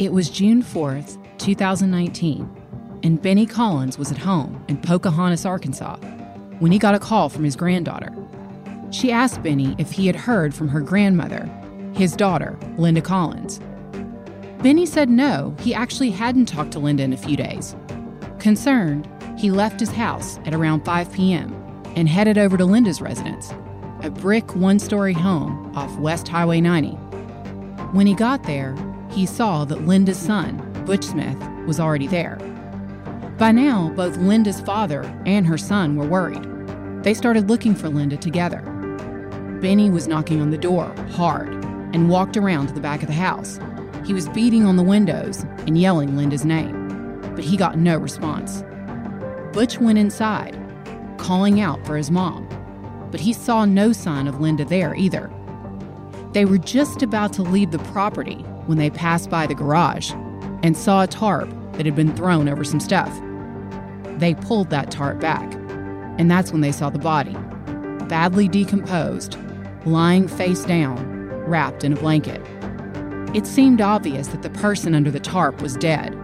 It was June 4th, 2019, and Benny Collins was at home in Pocahontas, Arkansas, when he got a call from his granddaughter. She asked Benny if he had heard from her grandmother, his daughter, Linda Collins. Benny said no, he actually hadn't talked to Linda in a few days. Concerned, he left his house at around 5 p.m. and headed over to Linda's residence, a brick one story home off West Highway 90. When he got there, he saw that Linda's son, Butch Smith, was already there. By now, both Linda's father and her son were worried. They started looking for Linda together. Benny was knocking on the door hard and walked around to the back of the house. He was beating on the windows and yelling Linda's name, but he got no response. Butch went inside, calling out for his mom, but he saw no sign of Linda there either. They were just about to leave the property when they passed by the garage and saw a tarp that had been thrown over some stuff. They pulled that tarp back, and that's when they saw the body, badly decomposed, lying face down, wrapped in a blanket. It seemed obvious that the person under the tarp was dead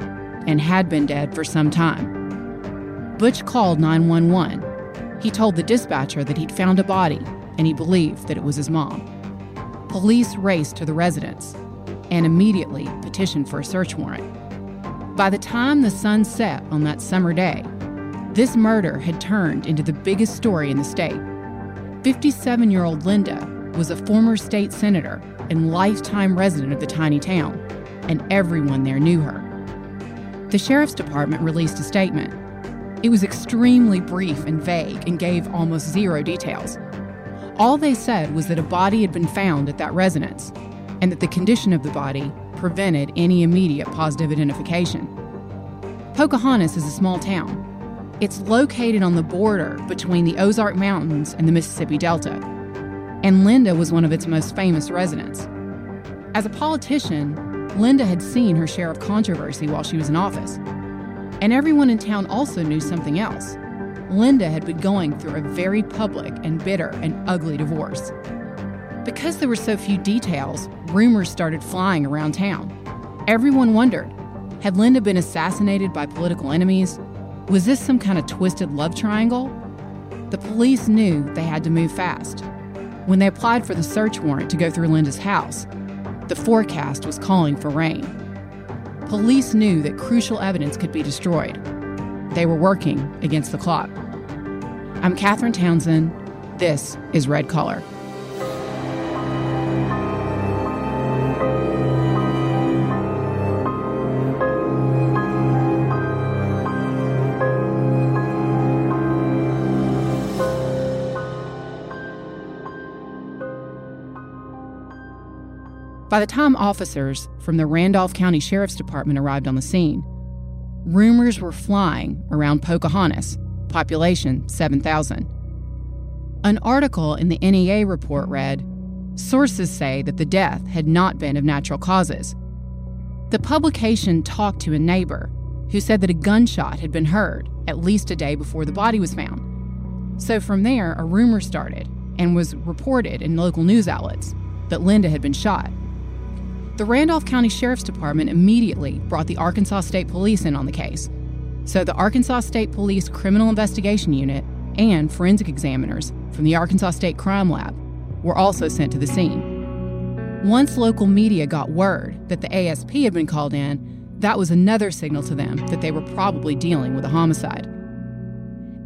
and had been dead for some time. Butch called 911. He told the dispatcher that he'd found a body and he believed that it was his mom. Police raced to the residence and immediately petitioned for a search warrant. By the time the sun set on that summer day, this murder had turned into the biggest story in the state. 57 year old Linda was a former state senator and lifetime resident of the tiny town, and everyone there knew her. The sheriff's department released a statement. It was extremely brief and vague and gave almost zero details. All they said was that a body had been found at that residence and that the condition of the body prevented any immediate positive identification. Pocahontas is a small town. It's located on the border between the Ozark Mountains and the Mississippi Delta, and Linda was one of its most famous residents. As a politician, Linda had seen her share of controversy while she was in office. And everyone in town also knew something else. Linda had been going through a very public and bitter and ugly divorce. Because there were so few details, rumors started flying around town. Everyone wondered had Linda been assassinated by political enemies? Was this some kind of twisted love triangle? The police knew they had to move fast. When they applied for the search warrant to go through Linda's house, the forecast was calling for rain. Police knew that crucial evidence could be destroyed. They were working against the clock. I'm Katherine Townsend. This is Red Collar. By the time officers from the Randolph County Sheriff's Department arrived on the scene, rumors were flying around Pocahontas, population 7,000. An article in the NEA report read Sources say that the death had not been of natural causes. The publication talked to a neighbor who said that a gunshot had been heard at least a day before the body was found. So from there, a rumor started and was reported in local news outlets that Linda had been shot. The Randolph County Sheriff's Department immediately brought the Arkansas State Police in on the case. So the Arkansas State Police Criminal Investigation Unit and forensic examiners from the Arkansas State Crime Lab were also sent to the scene. Once local media got word that the ASP had been called in, that was another signal to them that they were probably dealing with a homicide.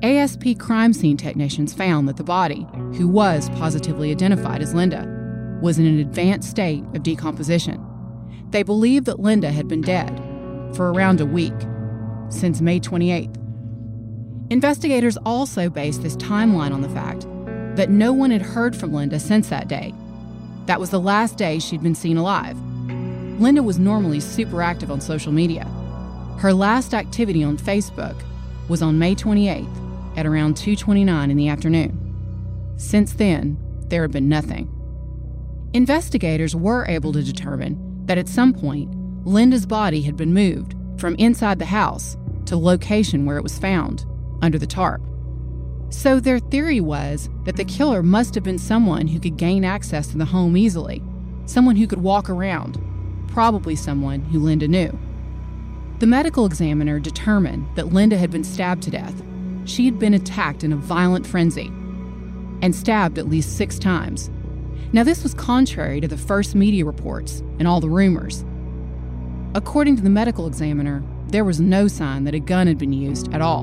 ASP crime scene technicians found that the body, who was positively identified as Linda, was in an advanced state of decomposition. They believed that Linda had been dead for around a week, since May 28th. Investigators also based this timeline on the fact that no one had heard from Linda since that day. That was the last day she'd been seen alive. Linda was normally super active on social media. Her last activity on Facebook was on May 28th at around 2:29 in the afternoon. Since then, there had been nothing. Investigators were able to determine that at some point, Linda's body had been moved from inside the house to the location where it was found, under the tarp. So their theory was that the killer must have been someone who could gain access to the home easily, someone who could walk around. probably someone who Linda knew. The medical examiner determined that Linda had been stabbed to death. She had been attacked in a violent frenzy and stabbed at least six times. Now, this was contrary to the first media reports and all the rumors. According to the medical examiner, there was no sign that a gun had been used at all.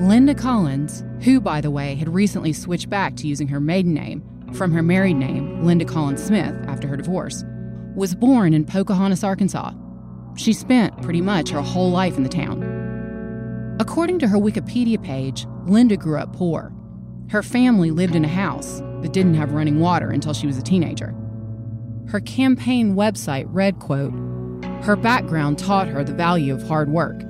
Linda Collins, who, by the way, had recently switched back to using her maiden name from her married name, Linda Collins Smith, after her divorce, was born in Pocahontas, Arkansas. She spent pretty much her whole life in the town. According to her Wikipedia page, Linda grew up poor. Her family lived in a house that didn't have running water until she was a teenager. Her campaign website read, quote, Her background taught her the value of hard work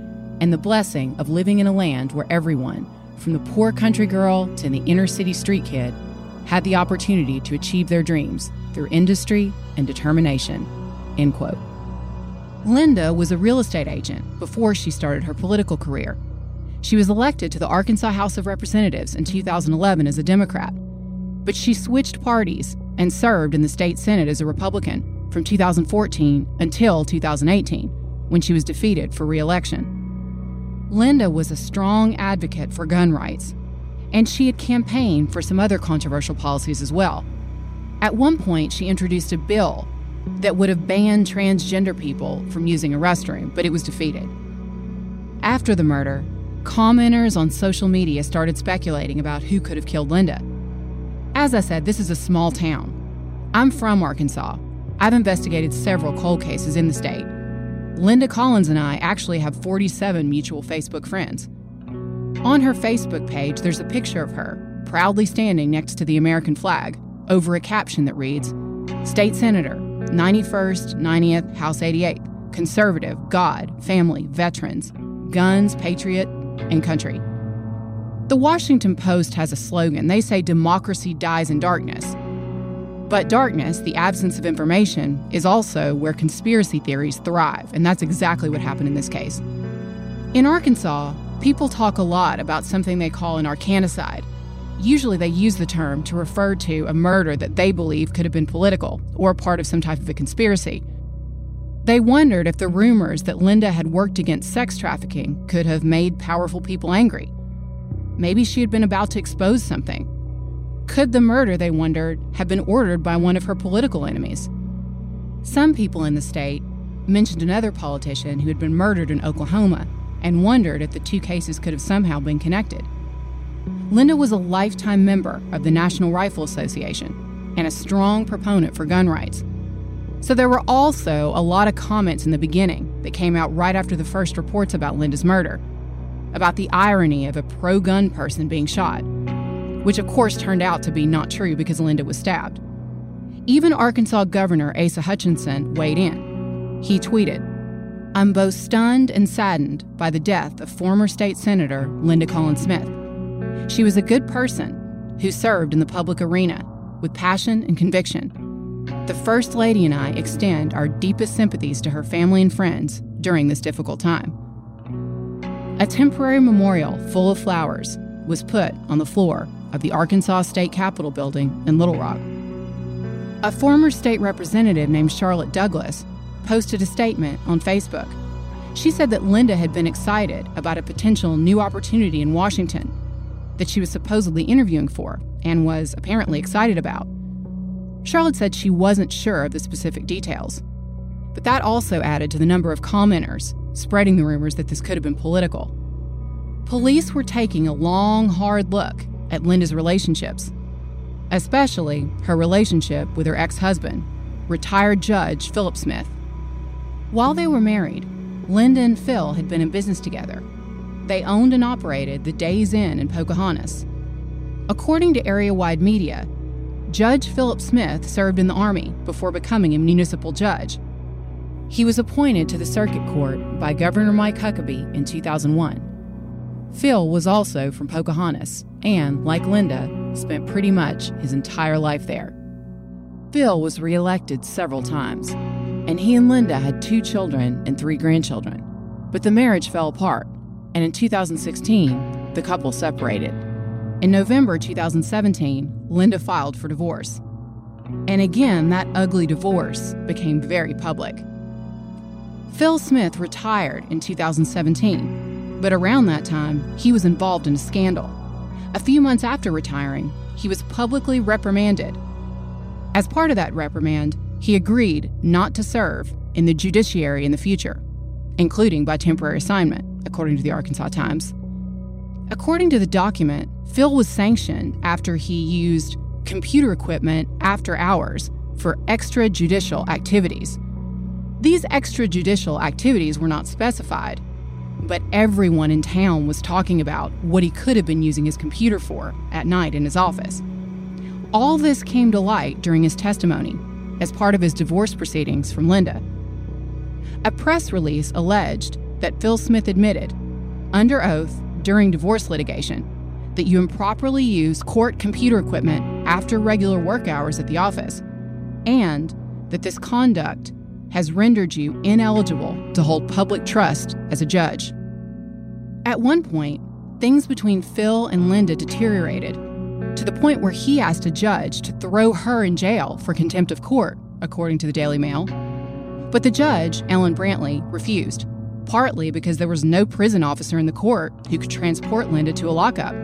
and the blessing of living in a land where everyone, from the poor country girl to the inner city street kid, had the opportunity to achieve their dreams through industry and determination. End quote. Linda was a real estate agent before she started her political career. She was elected to the Arkansas House of Representatives in 2011 as a Democrat, but she switched parties and served in the state Senate as a Republican from 2014 until 2018, when she was defeated for re election. Linda was a strong advocate for gun rights, and she had campaigned for some other controversial policies as well. At one point, she introduced a bill that would have banned transgender people from using a restroom, but it was defeated. After the murder, commenters on social media started speculating about who could have killed Linda. As I said, this is a small town. I'm from Arkansas. I've investigated several cold cases in the state. Linda Collins and I actually have 47 mutual Facebook friends. On her Facebook page, there's a picture of her, proudly standing next to the American flag, over a caption that reads State Senator, 91st, 90th, House 88th, conservative, God, family, veterans, guns, patriot, and country. The Washington Post has a slogan. They say democracy dies in darkness. But darkness, the absence of information, is also where conspiracy theories thrive, and that's exactly what happened in this case. In Arkansas, people talk a lot about something they call an Arkancide. Usually, they use the term to refer to a murder that they believe could have been political or part of some type of a conspiracy. They wondered if the rumors that Linda had worked against sex trafficking could have made powerful people angry. Maybe she had been about to expose something, could the murder, they wondered, have been ordered by one of her political enemies? Some people in the state mentioned another politician who had been murdered in Oklahoma and wondered if the two cases could have somehow been connected. Linda was a lifetime member of the National Rifle Association and a strong proponent for gun rights. So there were also a lot of comments in the beginning that came out right after the first reports about Linda's murder about the irony of a pro gun person being shot which of course turned out to be not true because Linda was stabbed. Even Arkansas Governor Asa Hutchinson weighed in. He tweeted, I'm both stunned and saddened by the death of former state senator Linda Collins Smith. She was a good person who served in the public arena with passion and conviction. The First Lady and I extend our deepest sympathies to her family and friends during this difficult time. A temporary memorial full of flowers was put on the floor of the Arkansas State Capitol building in Little Rock. A former state representative named Charlotte Douglas posted a statement on Facebook. She said that Linda had been excited about a potential new opportunity in Washington that she was supposedly interviewing for and was apparently excited about. Charlotte said she wasn't sure of the specific details, but that also added to the number of commenters spreading the rumors that this could have been political. Police were taking a long, hard look at Linda's relationships, especially her relationship with her ex husband, retired Judge Philip Smith. While they were married, Linda and Phil had been in business together. They owned and operated the Days Inn in Pocahontas. According to area wide media, Judge Philip Smith served in the Army before becoming a municipal judge. He was appointed to the circuit court by Governor Mike Huckabee in 2001. Phil was also from Pocahontas and, like Linda, spent pretty much his entire life there. Phil was reelected several times, and he and Linda had two children and three grandchildren. But the marriage fell apart, and in 2016, the couple separated. In November 2017, Linda filed for divorce. And again, that ugly divorce became very public. Phil Smith retired in 2017, but around that time, he was involved in a scandal. A few months after retiring, he was publicly reprimanded. As part of that reprimand, he agreed not to serve in the judiciary in the future, including by temporary assignment, according to the Arkansas Times. According to the document, Phil was sanctioned after he used computer equipment after hours for extrajudicial activities. These extrajudicial activities were not specified, but everyone in town was talking about what he could have been using his computer for at night in his office. All this came to light during his testimony as part of his divorce proceedings from Linda. A press release alleged that Phil Smith admitted, under oath during divorce litigation, that you improperly use court computer equipment after regular work hours at the office, and that this conduct has rendered you ineligible to hold public trust as a judge. At one point, things between Phil and Linda deteriorated to the point where he asked a judge to throw her in jail for contempt of court, according to the Daily Mail. But the judge, Ellen Brantley, refused, partly because there was no prison officer in the court who could transport Linda to a lockup.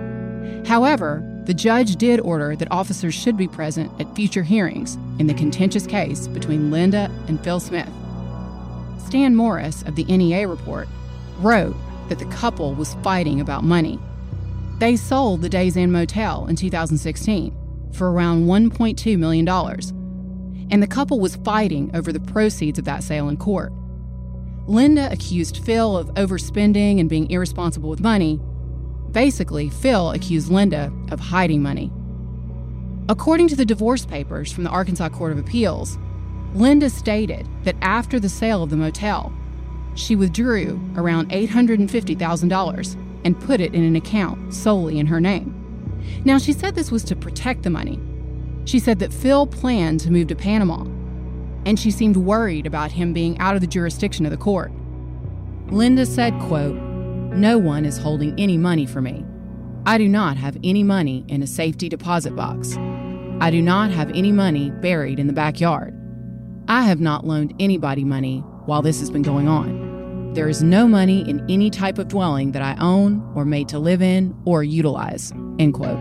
However, the judge did order that officers should be present at future hearings in the contentious case between Linda and Phil Smith. Stan Morris of the NEA report wrote that the couple was fighting about money. They sold the Days Inn Motel in 2016 for around $1.2 million, and the couple was fighting over the proceeds of that sale in court. Linda accused Phil of overspending and being irresponsible with money, Basically, Phil accused Linda of hiding money. According to the divorce papers from the Arkansas Court of Appeals, Linda stated that after the sale of the motel, she withdrew around $850,000 and put it in an account solely in her name. Now, she said this was to protect the money. She said that Phil planned to move to Panama, and she seemed worried about him being out of the jurisdiction of the court. Linda said, quote, no one is holding any money for me. I do not have any money in a safety deposit box. I do not have any money buried in the backyard. I have not loaned anybody money while this has been going on. There is no money in any type of dwelling that I own or made to live in or utilize. End quote.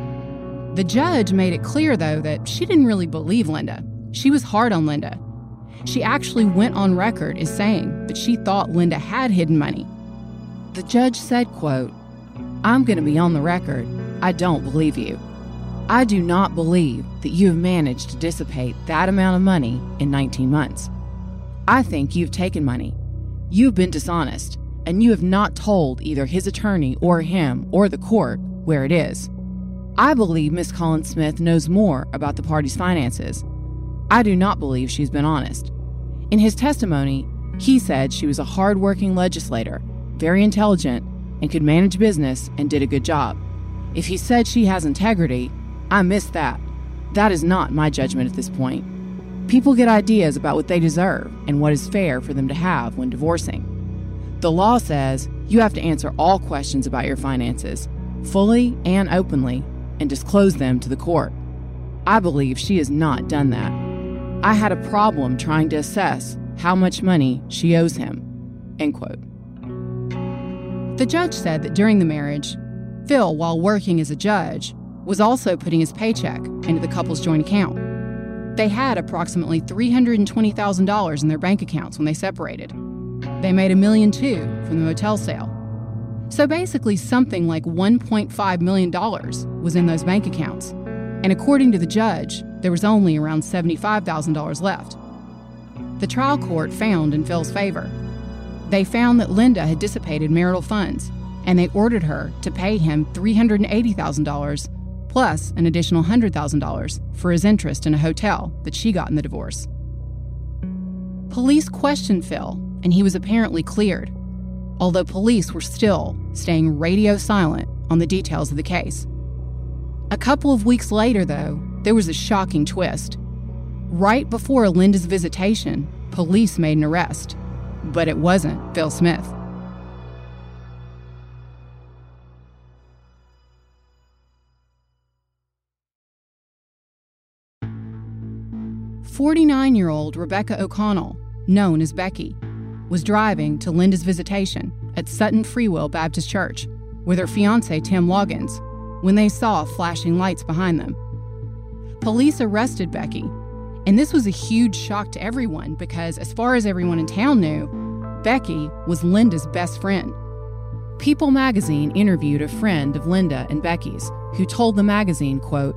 The judge made it clear, though, that she didn't really believe Linda. She was hard on Linda. She actually went on record as saying that she thought Linda had hidden money the judge said, quote, I'm going to be on the record. I don't believe you. I do not believe that you have managed to dissipate that amount of money in 19 months. I think you've taken money. You've been dishonest, and you have not told either his attorney or him or the court where it is. I believe Miss Collins Smith knows more about the party's finances. I do not believe she's been honest. In his testimony, he said she was a hardworking legislator very intelligent, and could manage business and did a good job. If he said she has integrity, I miss that. That is not my judgment at this point. People get ideas about what they deserve and what is fair for them to have when divorcing. The law says you have to answer all questions about your finances, fully and openly, and disclose them to the court. I believe she has not done that. I had a problem trying to assess how much money she owes him. End quote. The judge said that during the marriage, Phil, while working as a judge, was also putting his paycheck into the couple's joint account. They had approximately $320,000 in their bank accounts when they separated. They made a million two from the motel sale. So basically, something like $1.5 million was in those bank accounts. And according to the judge, there was only around $75,000 left. The trial court found in Phil's favor they found that Linda had dissipated marital funds, and they ordered her to pay him $380,000 plus an additional $100,000 for his interest in a hotel that she got in the divorce. Police questioned Phil, and he was apparently cleared, although police were still staying radio silent on the details of the case. A couple of weeks later, though, there was a shocking twist. Right before Linda's visitation, police made an arrest but it wasn't Phil Smith. 49 year old Rebecca O'Donnell, known as Becky, was driving to Linda's visitation at Sutton Free Will Baptist Church with her fiance Tim Loggains when they saw flashing lights behind them. Police arrested Becky, and this was a huge shock to everyone because, as far as everyone in town knew, Becky was Linda's best friend. People magazine interviewed a friend of Linda and Becky's who told the magazine, quote,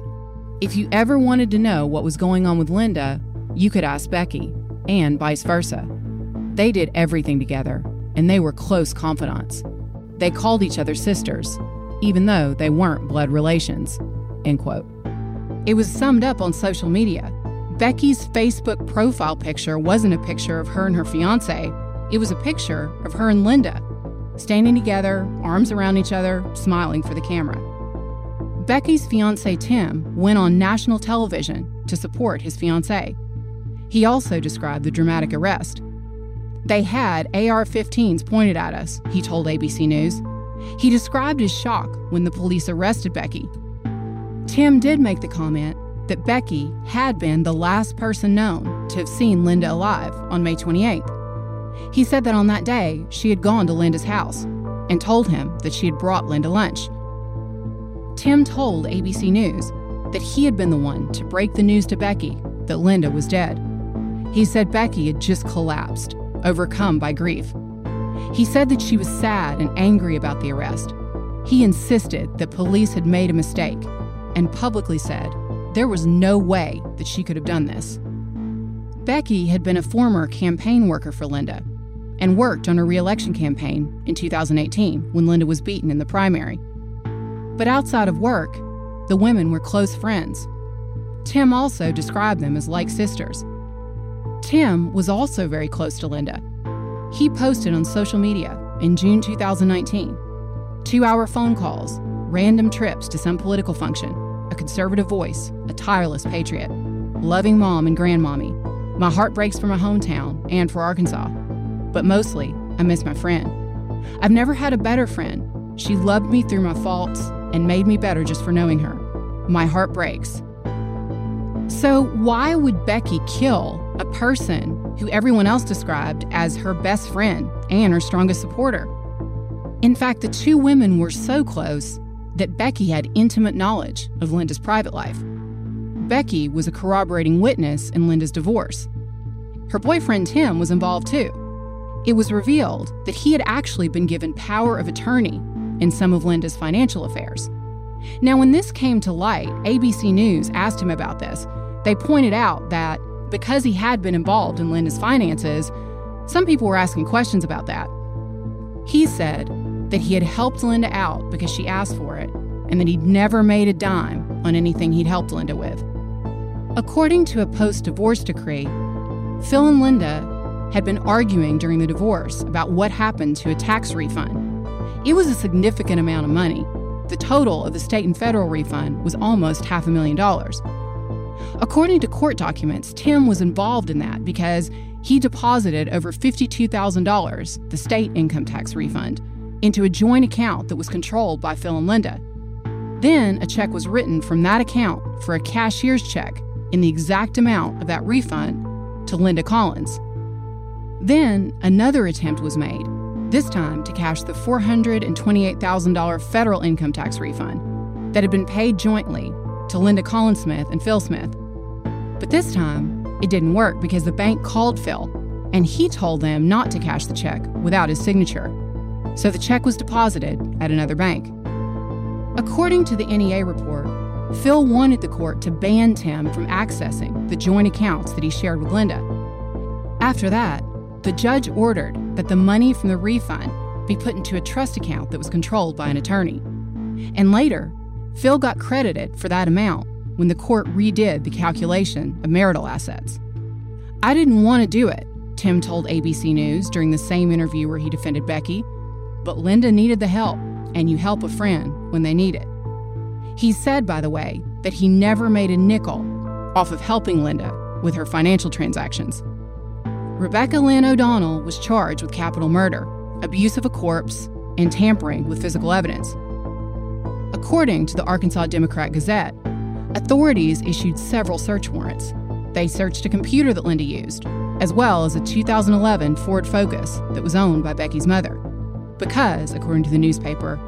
"If you ever wanted to know what was going on with Linda, you could ask Becky, and vice versa. They did everything together, and they were close confidants. They called each other sisters, even though they weren't blood relations." End quote. It was summed up on social media. Becky's Facebook profile picture wasn't a picture of her and her fiance, it was a picture of her and Linda, standing together, arms around each other, smiling for the camera. Becky's fiance Tim went on national television to support his fiance. He also described the dramatic arrest. They had AR 15s pointed at us, he told ABC News. He described his shock when the police arrested Becky. Tim did make the comment that Becky had been the last person known to have seen Linda alive on May 28th. He said that on that day, she had gone to Linda's house and told him that she had brought Linda lunch. Tim told ABC News that he had been the one to break the news to Becky that Linda was dead. He said Becky had just collapsed, overcome by grief. He said that she was sad and angry about the arrest. He insisted that police had made a mistake and publicly said there was no way that she could have done this. Becky had been a former campaign worker for Linda and worked on her reelection campaign in 2018 when Linda was beaten in the primary. But outside of work, the women were close friends. Tim also described them as like sisters. Tim was also very close to Linda. He posted on social media in June 2019 two hour phone calls, random trips to some political function, a conservative voice, a tireless patriot, loving mom and grandmommy. My heart breaks for my hometown and for Arkansas but mostly, I miss my friend. I've never had a better friend. She loved me through my faults and made me better just for knowing her. My heart breaks. So, why would Becky kill a person who everyone else described as her best friend and her strongest supporter? In fact, the two women were so close that Becky had intimate knowledge of Linda's private life. Becky was a corroborating witness in Linda's divorce. Her boyfriend Tim was involved too it was revealed that he had actually been given power of attorney in some of Linda's financial affairs. Now, when this came to light, ABC News asked him about this. They pointed out that because he had been involved in Linda's finances, some people were asking questions about that. He said that he had helped Linda out because she asked for it, and that he'd never made a dime on anything he'd helped Linda with. According to a post divorce decree, Phil and Linda had been arguing during the divorce about what happened to a tax refund. It was a significant amount of money. The total of the state and federal refund was almost half a million dollars. According to court documents, Tim was involved in that because he deposited over $52,000, the state income tax refund, into a joint account that was controlled by Phil and Linda. Then a check was written from that account for a cashier's check in the exact amount of that refund to Linda Collins. Then another attempt was made, this time to cash the $428,000 federal income tax refund that had been paid jointly to Linda Collins Smith and Phil Smith. But this time, it didn't work because the bank called Phil and he told them not to cash the check without his signature. So the check was deposited at another bank. According to the NEA report, Phil wanted the court to ban Tim from accessing the joint accounts that he shared with Linda. After that, the judge ordered that the money from the refund be put into a trust account that was controlled by an attorney. And later, Phil got credited for that amount when the court redid the calculation of marital assets. I didn't want to do it, Tim told ABC News during the same interview where he defended Becky, but Linda needed the help, and you help a friend when they need it. He said, by the way, that he never made a nickel off of helping Linda with her financial transactions. Rebecca Lynn O'Donnell was charged with capital murder, abuse of a corpse, and tampering with physical evidence. According to the Arkansas Democrat Gazette, authorities issued several search warrants. They searched a computer that Linda used, as well as a 2011 Ford Focus that was owned by Becky's mother. Because, according to the newspaper,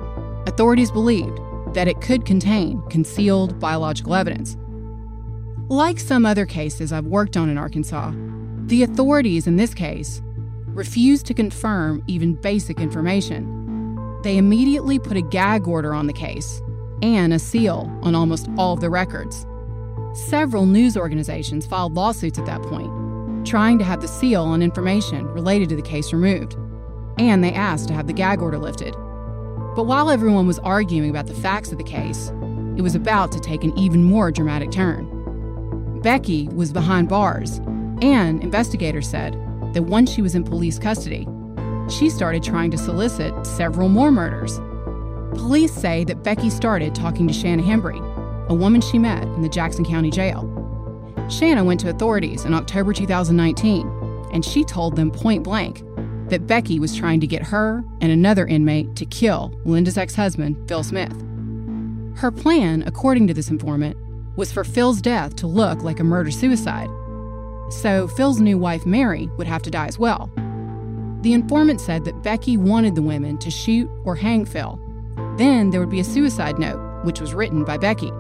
authorities believed that it could contain concealed biological evidence. Like some other cases I've worked on in Arkansas, the authorities in this case refused to confirm even basic information. They immediately put a gag order on the case and a seal on almost all of the records. Several news organizations filed lawsuits at that point, trying to have the seal on information related to the case removed, and they asked to have the gag order lifted. But while everyone was arguing about the facts of the case, it was about to take an even more dramatic turn. Becky was behind bars, and investigators said that once she was in police custody, she started trying to solicit several more murders. Police say that Becky started talking to Shanna Hembry, a woman she met in the Jackson County Jail. Shanna went to authorities in October 2019, and she told them point blank that Becky was trying to get her and another inmate to kill Linda's ex husband, Phil Smith. Her plan, according to this informant, was for Phil's death to look like a murder suicide. So Phil's new wife, Mary, would have to die as well. The informant said that Becky wanted the women to shoot or hang Phil. Then there would be a suicide note, which was written by Becky.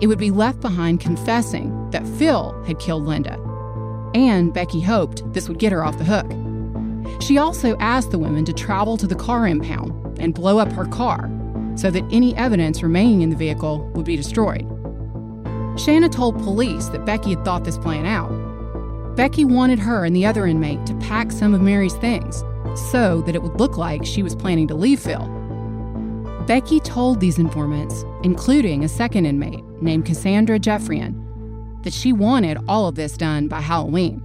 It would be left behind confessing that Phil had killed Linda. And Becky hoped this would get her off the hook. She also asked the women to travel to the car impound and blow up her car so that any evidence remaining in the vehicle would be destroyed. Shanna told police that Becky had thought this plan out. Becky wanted her and the other inmate to pack some of Mary's things so that it would look like she was planning to leave Phil. Becky told these informants, including a second inmate named Cassandra Jeffrian, that she wanted all of this done by Halloween.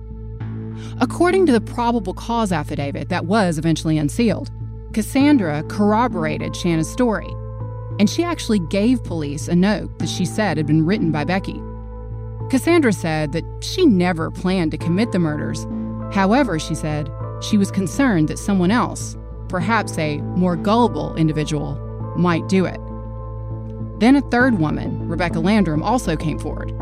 According to the probable cause affidavit that was eventually unsealed, Cassandra corroborated Shanna's story, and she actually gave police a note that she said had been written by Becky. Cassandra said that she never planned to commit the murders. However, she said she was concerned that someone else, perhaps a more gullible individual, might do it. Then a third woman, Rebecca Landrum, also came forward.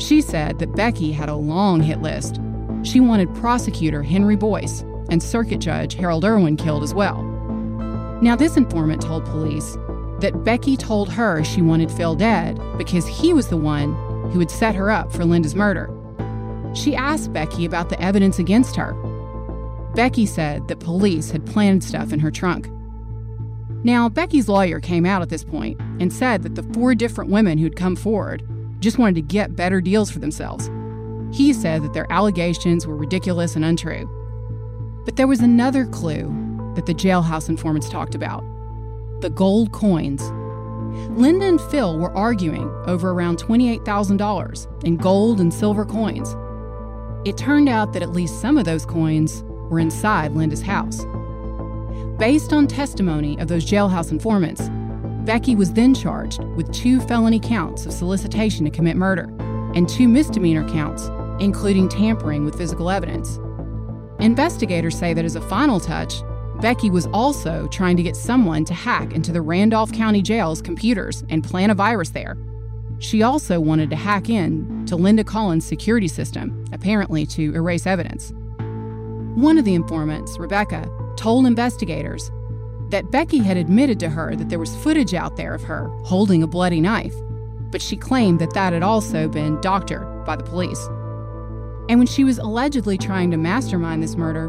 She said that Becky had a long hit list. She wanted prosecutor Henry Boyce and circuit judge Harold Erwin killed as well. Now, this informant told police that Becky told her she wanted Phil dead because he was the one who had set her up for Linda's murder. She asked Becky about the evidence against her. Becky said that police had planted stuff in her trunk. Now, Becky's lawyer came out at this point and said that the four different women who'd come forward just wanted to get better deals for themselves. He said that their allegations were ridiculous and untrue. But there was another clue that the jailhouse informants talked about the gold coins. Linda and Phil were arguing over around $28,000 in gold and silver coins. It turned out that at least some of those coins were inside Linda's house. Based on testimony of those jailhouse informants, Becky was then charged with two felony counts of solicitation to commit murder and two misdemeanor counts, including tampering with physical evidence. Investigators say that as a final touch, Becky was also trying to get someone to hack into the Randolph County Jail's computers and plant a virus there. She also wanted to hack in to Linda Collins' security system, apparently to erase evidence. One of the informants, Rebecca, told investigators that Becky had admitted to her that there was footage out there of her holding a bloody knife, but she claimed that that had also been doctored by the police. And when she was allegedly trying to mastermind this murder,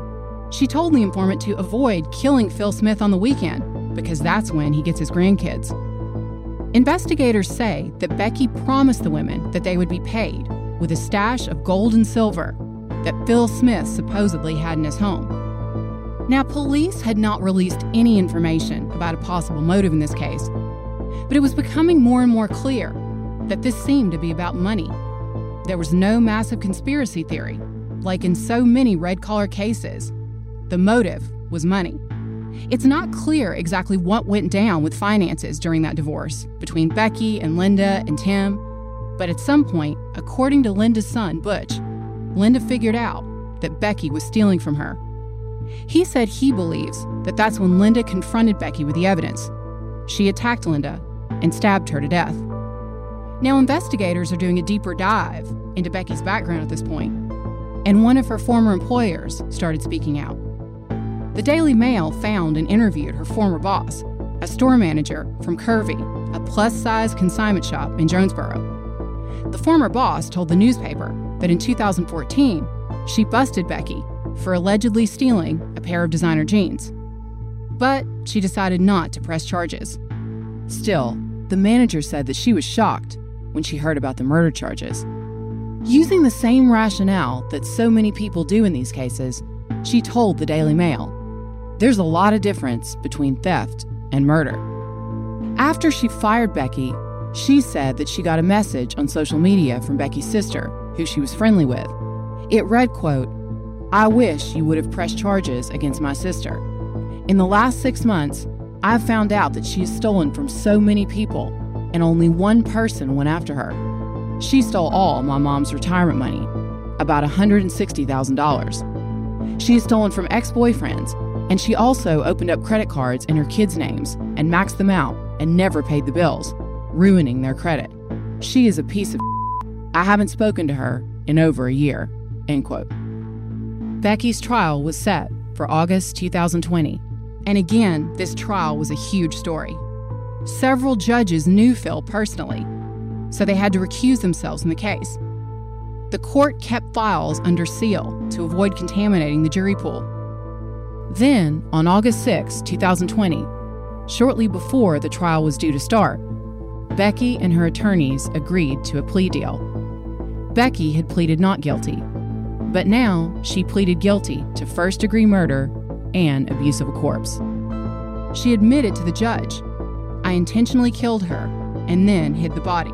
she told the informant to avoid killing Phil Smith on the weekend because that's when he gets his grandkids. Investigators say that Becky promised the women that they would be paid with a stash of gold and silver that Phil Smith supposedly had in his home. Now, police had not released any information about a possible motive in this case, but it was becoming more and more clear that this seemed to be about money. There was no massive conspiracy theory, like in so many red collar cases. The motive was money. It's not clear exactly what went down with finances during that divorce between Becky and Linda and Tim, but at some point, according to Linda's son, Butch, Linda figured out that Becky was stealing from her he said he believes that that's when Linda confronted Becky with the evidence. She attacked Linda and stabbed her to death. Now, investigators are doing a deeper dive into Becky's background at this point, and one of her former employers started speaking out. The Daily Mail found and interviewed her former boss, a store manager from Curvy, a plus size consignment shop in Jonesboro. The former boss told the newspaper that in 2014, she busted Becky for allegedly stealing a pair of designer jeans. But she decided not to press charges. Still, the manager said that she was shocked when she heard about the murder charges. Using the same rationale that so many people do in these cases, she told the Daily Mail there's a lot of difference between theft and murder. After she fired Becky, she said that she got a message on social media from Becky's sister, who she was friendly with. It read, quote, I wish you would have pressed charges against my sister. In the last six months, I've found out that she has stolen from so many people, and only one person went after her. She stole all my mom's retirement money, about $160,000. She has stolen from ex boyfriends, and she also opened up credit cards in her kids' names and maxed them out and never paid the bills, ruining their credit. She is a piece of I haven't spoken to her in over a year. End quote. Becky's trial was set for August 2020. And again, this trial was a huge story. Several judges knew Phil personally, so they had to recuse themselves in the case. The court kept files under seal to avoid contaminating the jury pool. Then, on August 6, 2020, shortly before the trial was due to start, Becky and her attorneys agreed to a plea deal. Becky had pleaded not guilty, but now she pleaded guilty to first degree murder and abuse of a corpse. She admitted to the judge, I intentionally killed her and then hid the body.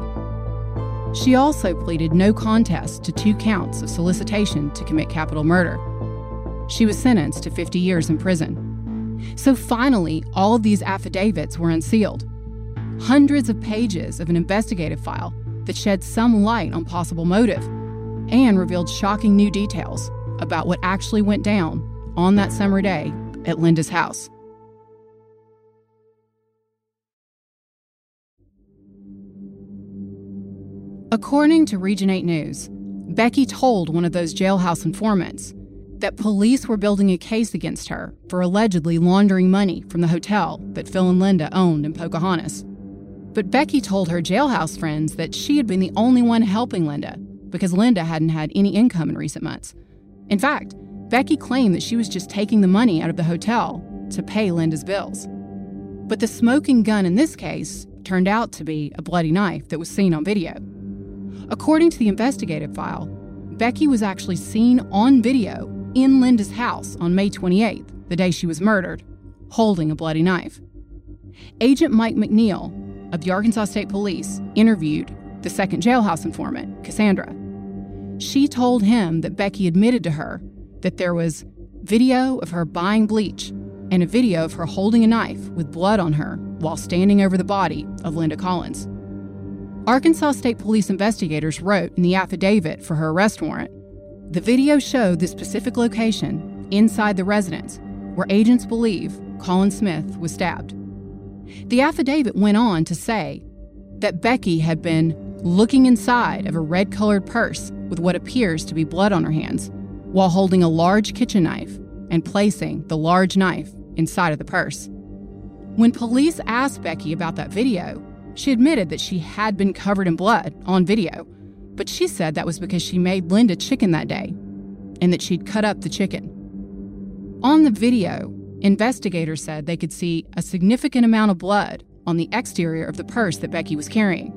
She also pleaded no contest to two counts of solicitation to commit capital murder. She was sentenced to 50 years in prison. So finally, all of these affidavits were unsealed. Hundreds of pages of an investigative file that shed some light on possible motive and revealed shocking new details about what actually went down on that summer day at Linda's house. According to Region 8 News, Becky told one of those jailhouse informants that police were building a case against her for allegedly laundering money from the hotel that Phil and Linda owned in Pocahontas. But Becky told her jailhouse friends that she had been the only one helping Linda because Linda hadn't had any income in recent months. In fact, Becky claimed that she was just taking the money out of the hotel to pay Linda's bills. But the smoking gun in this case turned out to be a bloody knife that was seen on video. According to the investigative file, Becky was actually seen on video in Linda's house on May 28th, the day she was murdered, holding a bloody knife. Agent Mike McNeil of the Arkansas State Police interviewed the second jailhouse informant, Cassandra. She told him that Becky admitted to her that there was video of her buying bleach and a video of her holding a knife with blood on her while standing over the body of Linda Collins. Arkansas State Police investigators wrote in the affidavit for her arrest warrant the video showed the specific location inside the residence where agents believe Collins Smith was stabbed. The affidavit went on to say that Becky had been looking inside of a red colored purse with what appears to be blood on her hands while holding a large kitchen knife and placing the large knife inside of the purse. When police asked Becky about that video, she admitted that she had been covered in blood on video but she said that was because she made Linda chicken that day and that she'd cut up the chicken. On the video, investigators said they could see a significant amount of blood on the exterior of the purse that Becky was carrying.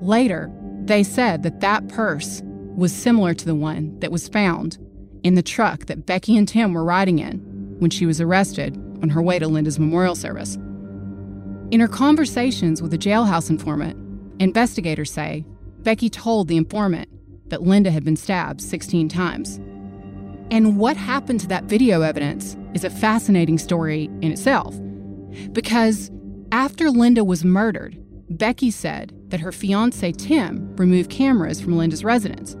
Later, they said that that purse was similar to the one that was found in the truck that Becky and Tim were riding in when she was arrested on her way to Linda's memorial service. In her conversations with the jailhouse informant, investigators say Becky told the informant that Linda had been stabbed 16 times. And what happened to that video evidence is a fascinating story in itself. Because after Linda was murdered, Becky said that her fiance Tim removed cameras from Linda's residence.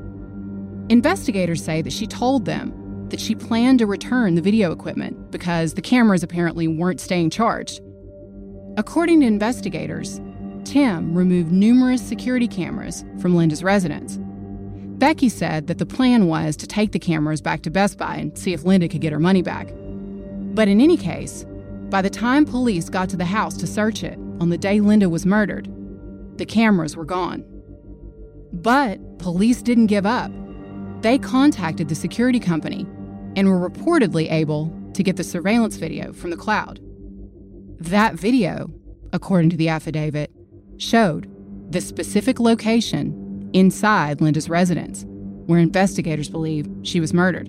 Investigators say that she told them that she planned to return the video equipment because the cameras apparently weren't staying charged. According to investigators, Tim removed numerous security cameras from Linda's residence. Becky said that the plan was to take the cameras back to Best Buy and see if Linda could get her money back. But in any case, by the time police got to the house to search it on the day Linda was murdered, the cameras were gone. But police didn't give up. They contacted the security company and were reportedly able to get the surveillance video from the cloud. That video, according to the affidavit, showed the specific location inside Linda's residence where investigators believe she was murdered.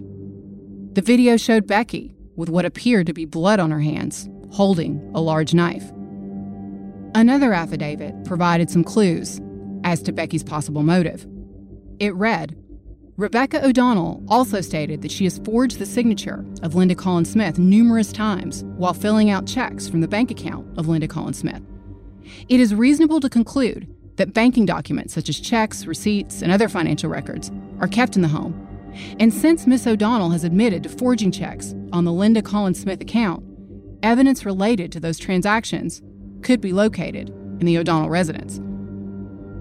The video showed Becky with what appeared to be blood on her hands, holding a large knife. Another affidavit provided some clues as to Becky's possible motive. It read Rebecca O'Donnell also stated that she has forged the signature of Linda Collins Smith numerous times while filling out checks from the bank account of Linda Collins Smith. It is reasonable to conclude that banking documents such as checks, receipts, and other financial records are kept in the home. And since Miss O'Donnell has admitted to forging checks on the Linda Collins Smith account, evidence related to those transactions could be located in the O'Donnell residence.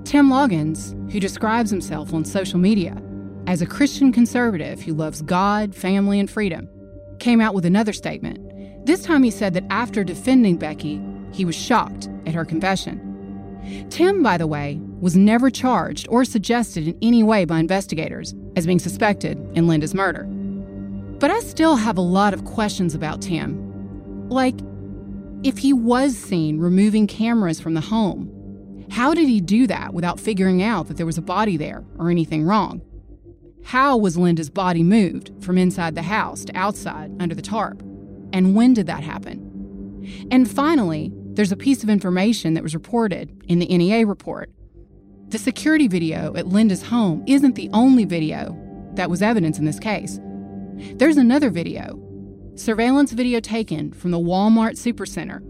Tim Loggains, who describes himself on social media as a Christian conservative who loves God, family, and freedom, came out with another statement. This time he said that after defending Becky, he was shocked at her confession. Tim, by the way, was never charged or suggested in any way by investigators as being suspected in Linda's murder. But I still have a lot of questions about Tim. Like, if he was seen removing cameras from the home, how did he do that without figuring out that there was a body there or anything wrong? How was Linda's body moved from inside the house to outside under the tarp? And when did that happen? And finally, there's a piece of information that was reported in the NEA report. The security video at Linda's home isn't the only video that was evidence in this case. There's another video, surveillance video taken from the Walmart Supercenter.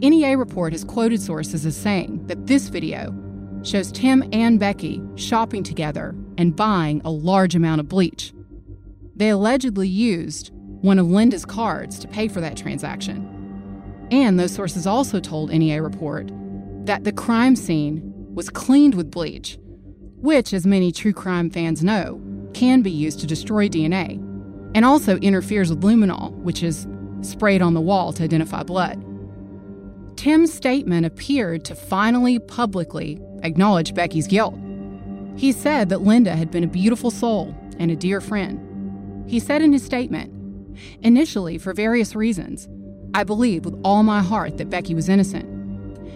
NEA report has quoted sources as saying that this video shows Tim and Becky shopping together and buying a large amount of bleach. They allegedly used one of Linda's cards to pay for that transaction. And those sources also told NEA Report that the crime scene was cleaned with bleach, which, as many true crime fans know, can be used to destroy DNA, and also interferes with luminol, which is sprayed on the wall to identify blood. Tim's statement appeared to finally publicly acknowledge Becky's guilt. He said that Linda had been a beautiful soul and a dear friend. He said in his statement, Initially, for various reasons, I believed with all my heart that Becky was innocent.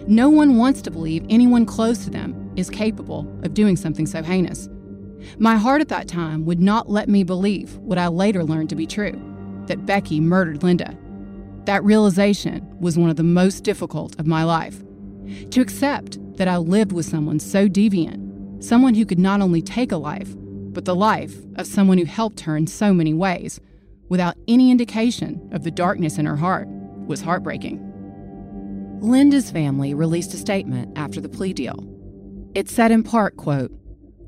No one wants to believe anyone close to them is capable of doing something so heinous. My heart at that time would not let me believe what I later learned to be true that Becky murdered Linda. That realization was one of the most difficult of my life. To accept that I lived with someone so deviant Someone who could not only take a life, but the life of someone who helped her in so many ways, without any indication of the darkness in her heart, was heartbreaking. Linda's family released a statement after the plea deal. It said in part, quote,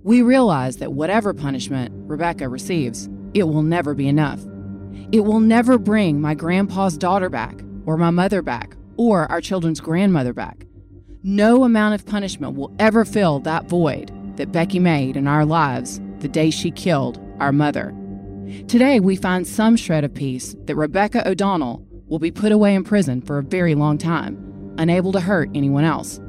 We realize that whatever punishment Rebecca receives, it will never be enough. It will never bring my grandpa's daughter back, or my mother back, or our children's grandmother back. No amount of punishment will ever fill that void that Becky made in our lives the day she killed our mother. Today, we find some shred of peace that Rebecca O'Donnell will be put away in prison for a very long time, unable to hurt anyone else.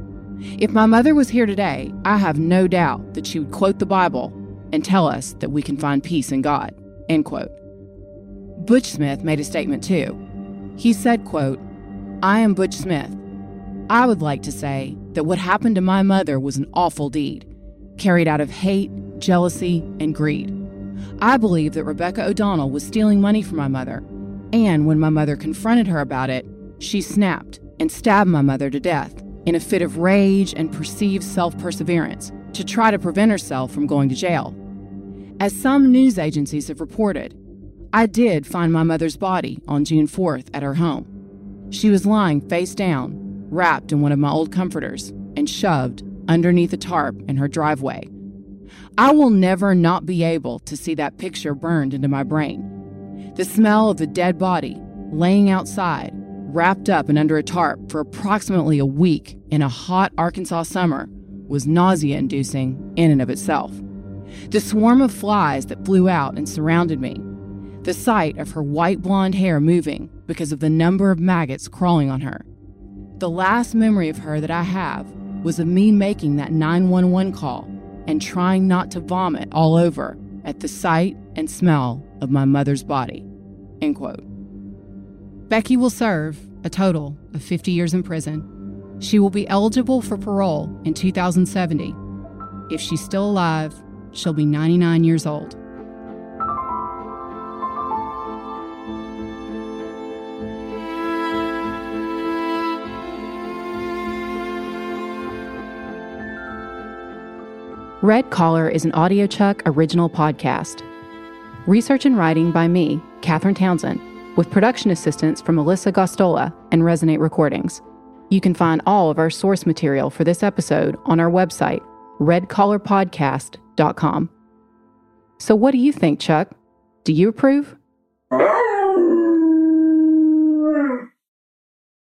If my mother was here today, I have no doubt that she would quote the Bible and tell us that we can find peace in God. End quote. Butch Smith made a statement too. He said, quote, I am Butch Smith. I would like to say that what happened to my mother was an awful deed carried out of hate, jealousy, and greed. I believe that Rebecca O'Donnell was stealing money from my mother, and when my mother confronted her about it, she snapped and stabbed my mother to death in a fit of rage and perceived self perseverance to try to prevent herself from going to jail. As some news agencies have reported, I did find my mother's body on June 4th at her home. She was lying face down, wrapped in one of my old comforters, and shoved underneath a tarp in her driveway. I will never not be able to see that picture burned into my brain. The smell of the dead body laying outside, wrapped up and under a tarp for approximately a week in a hot Arkansas summer, was nausea inducing in and of itself. the swarm of flies that flew out and surrounded me, the sight of her white blonde hair moving because of the number of maggots crawling on her. The last memory of her that I have was of me making that 911 call and trying not to vomit all over at the sight and smell of my mother's body. End quote. Becky will serve a total of 50 years in prison. She will be eligible for parole in 2070. If she's still alive, she'll be 99 years old. Red Collar is an AudioChuck original podcast. Research and writing by me, Katherine Townsend, with production assistance from Melissa Gostola and Resonate Recordings. You can find all of our source material for this episode on our website, redcollarpodcast.com. So, what do you think, Chuck? Do you approve?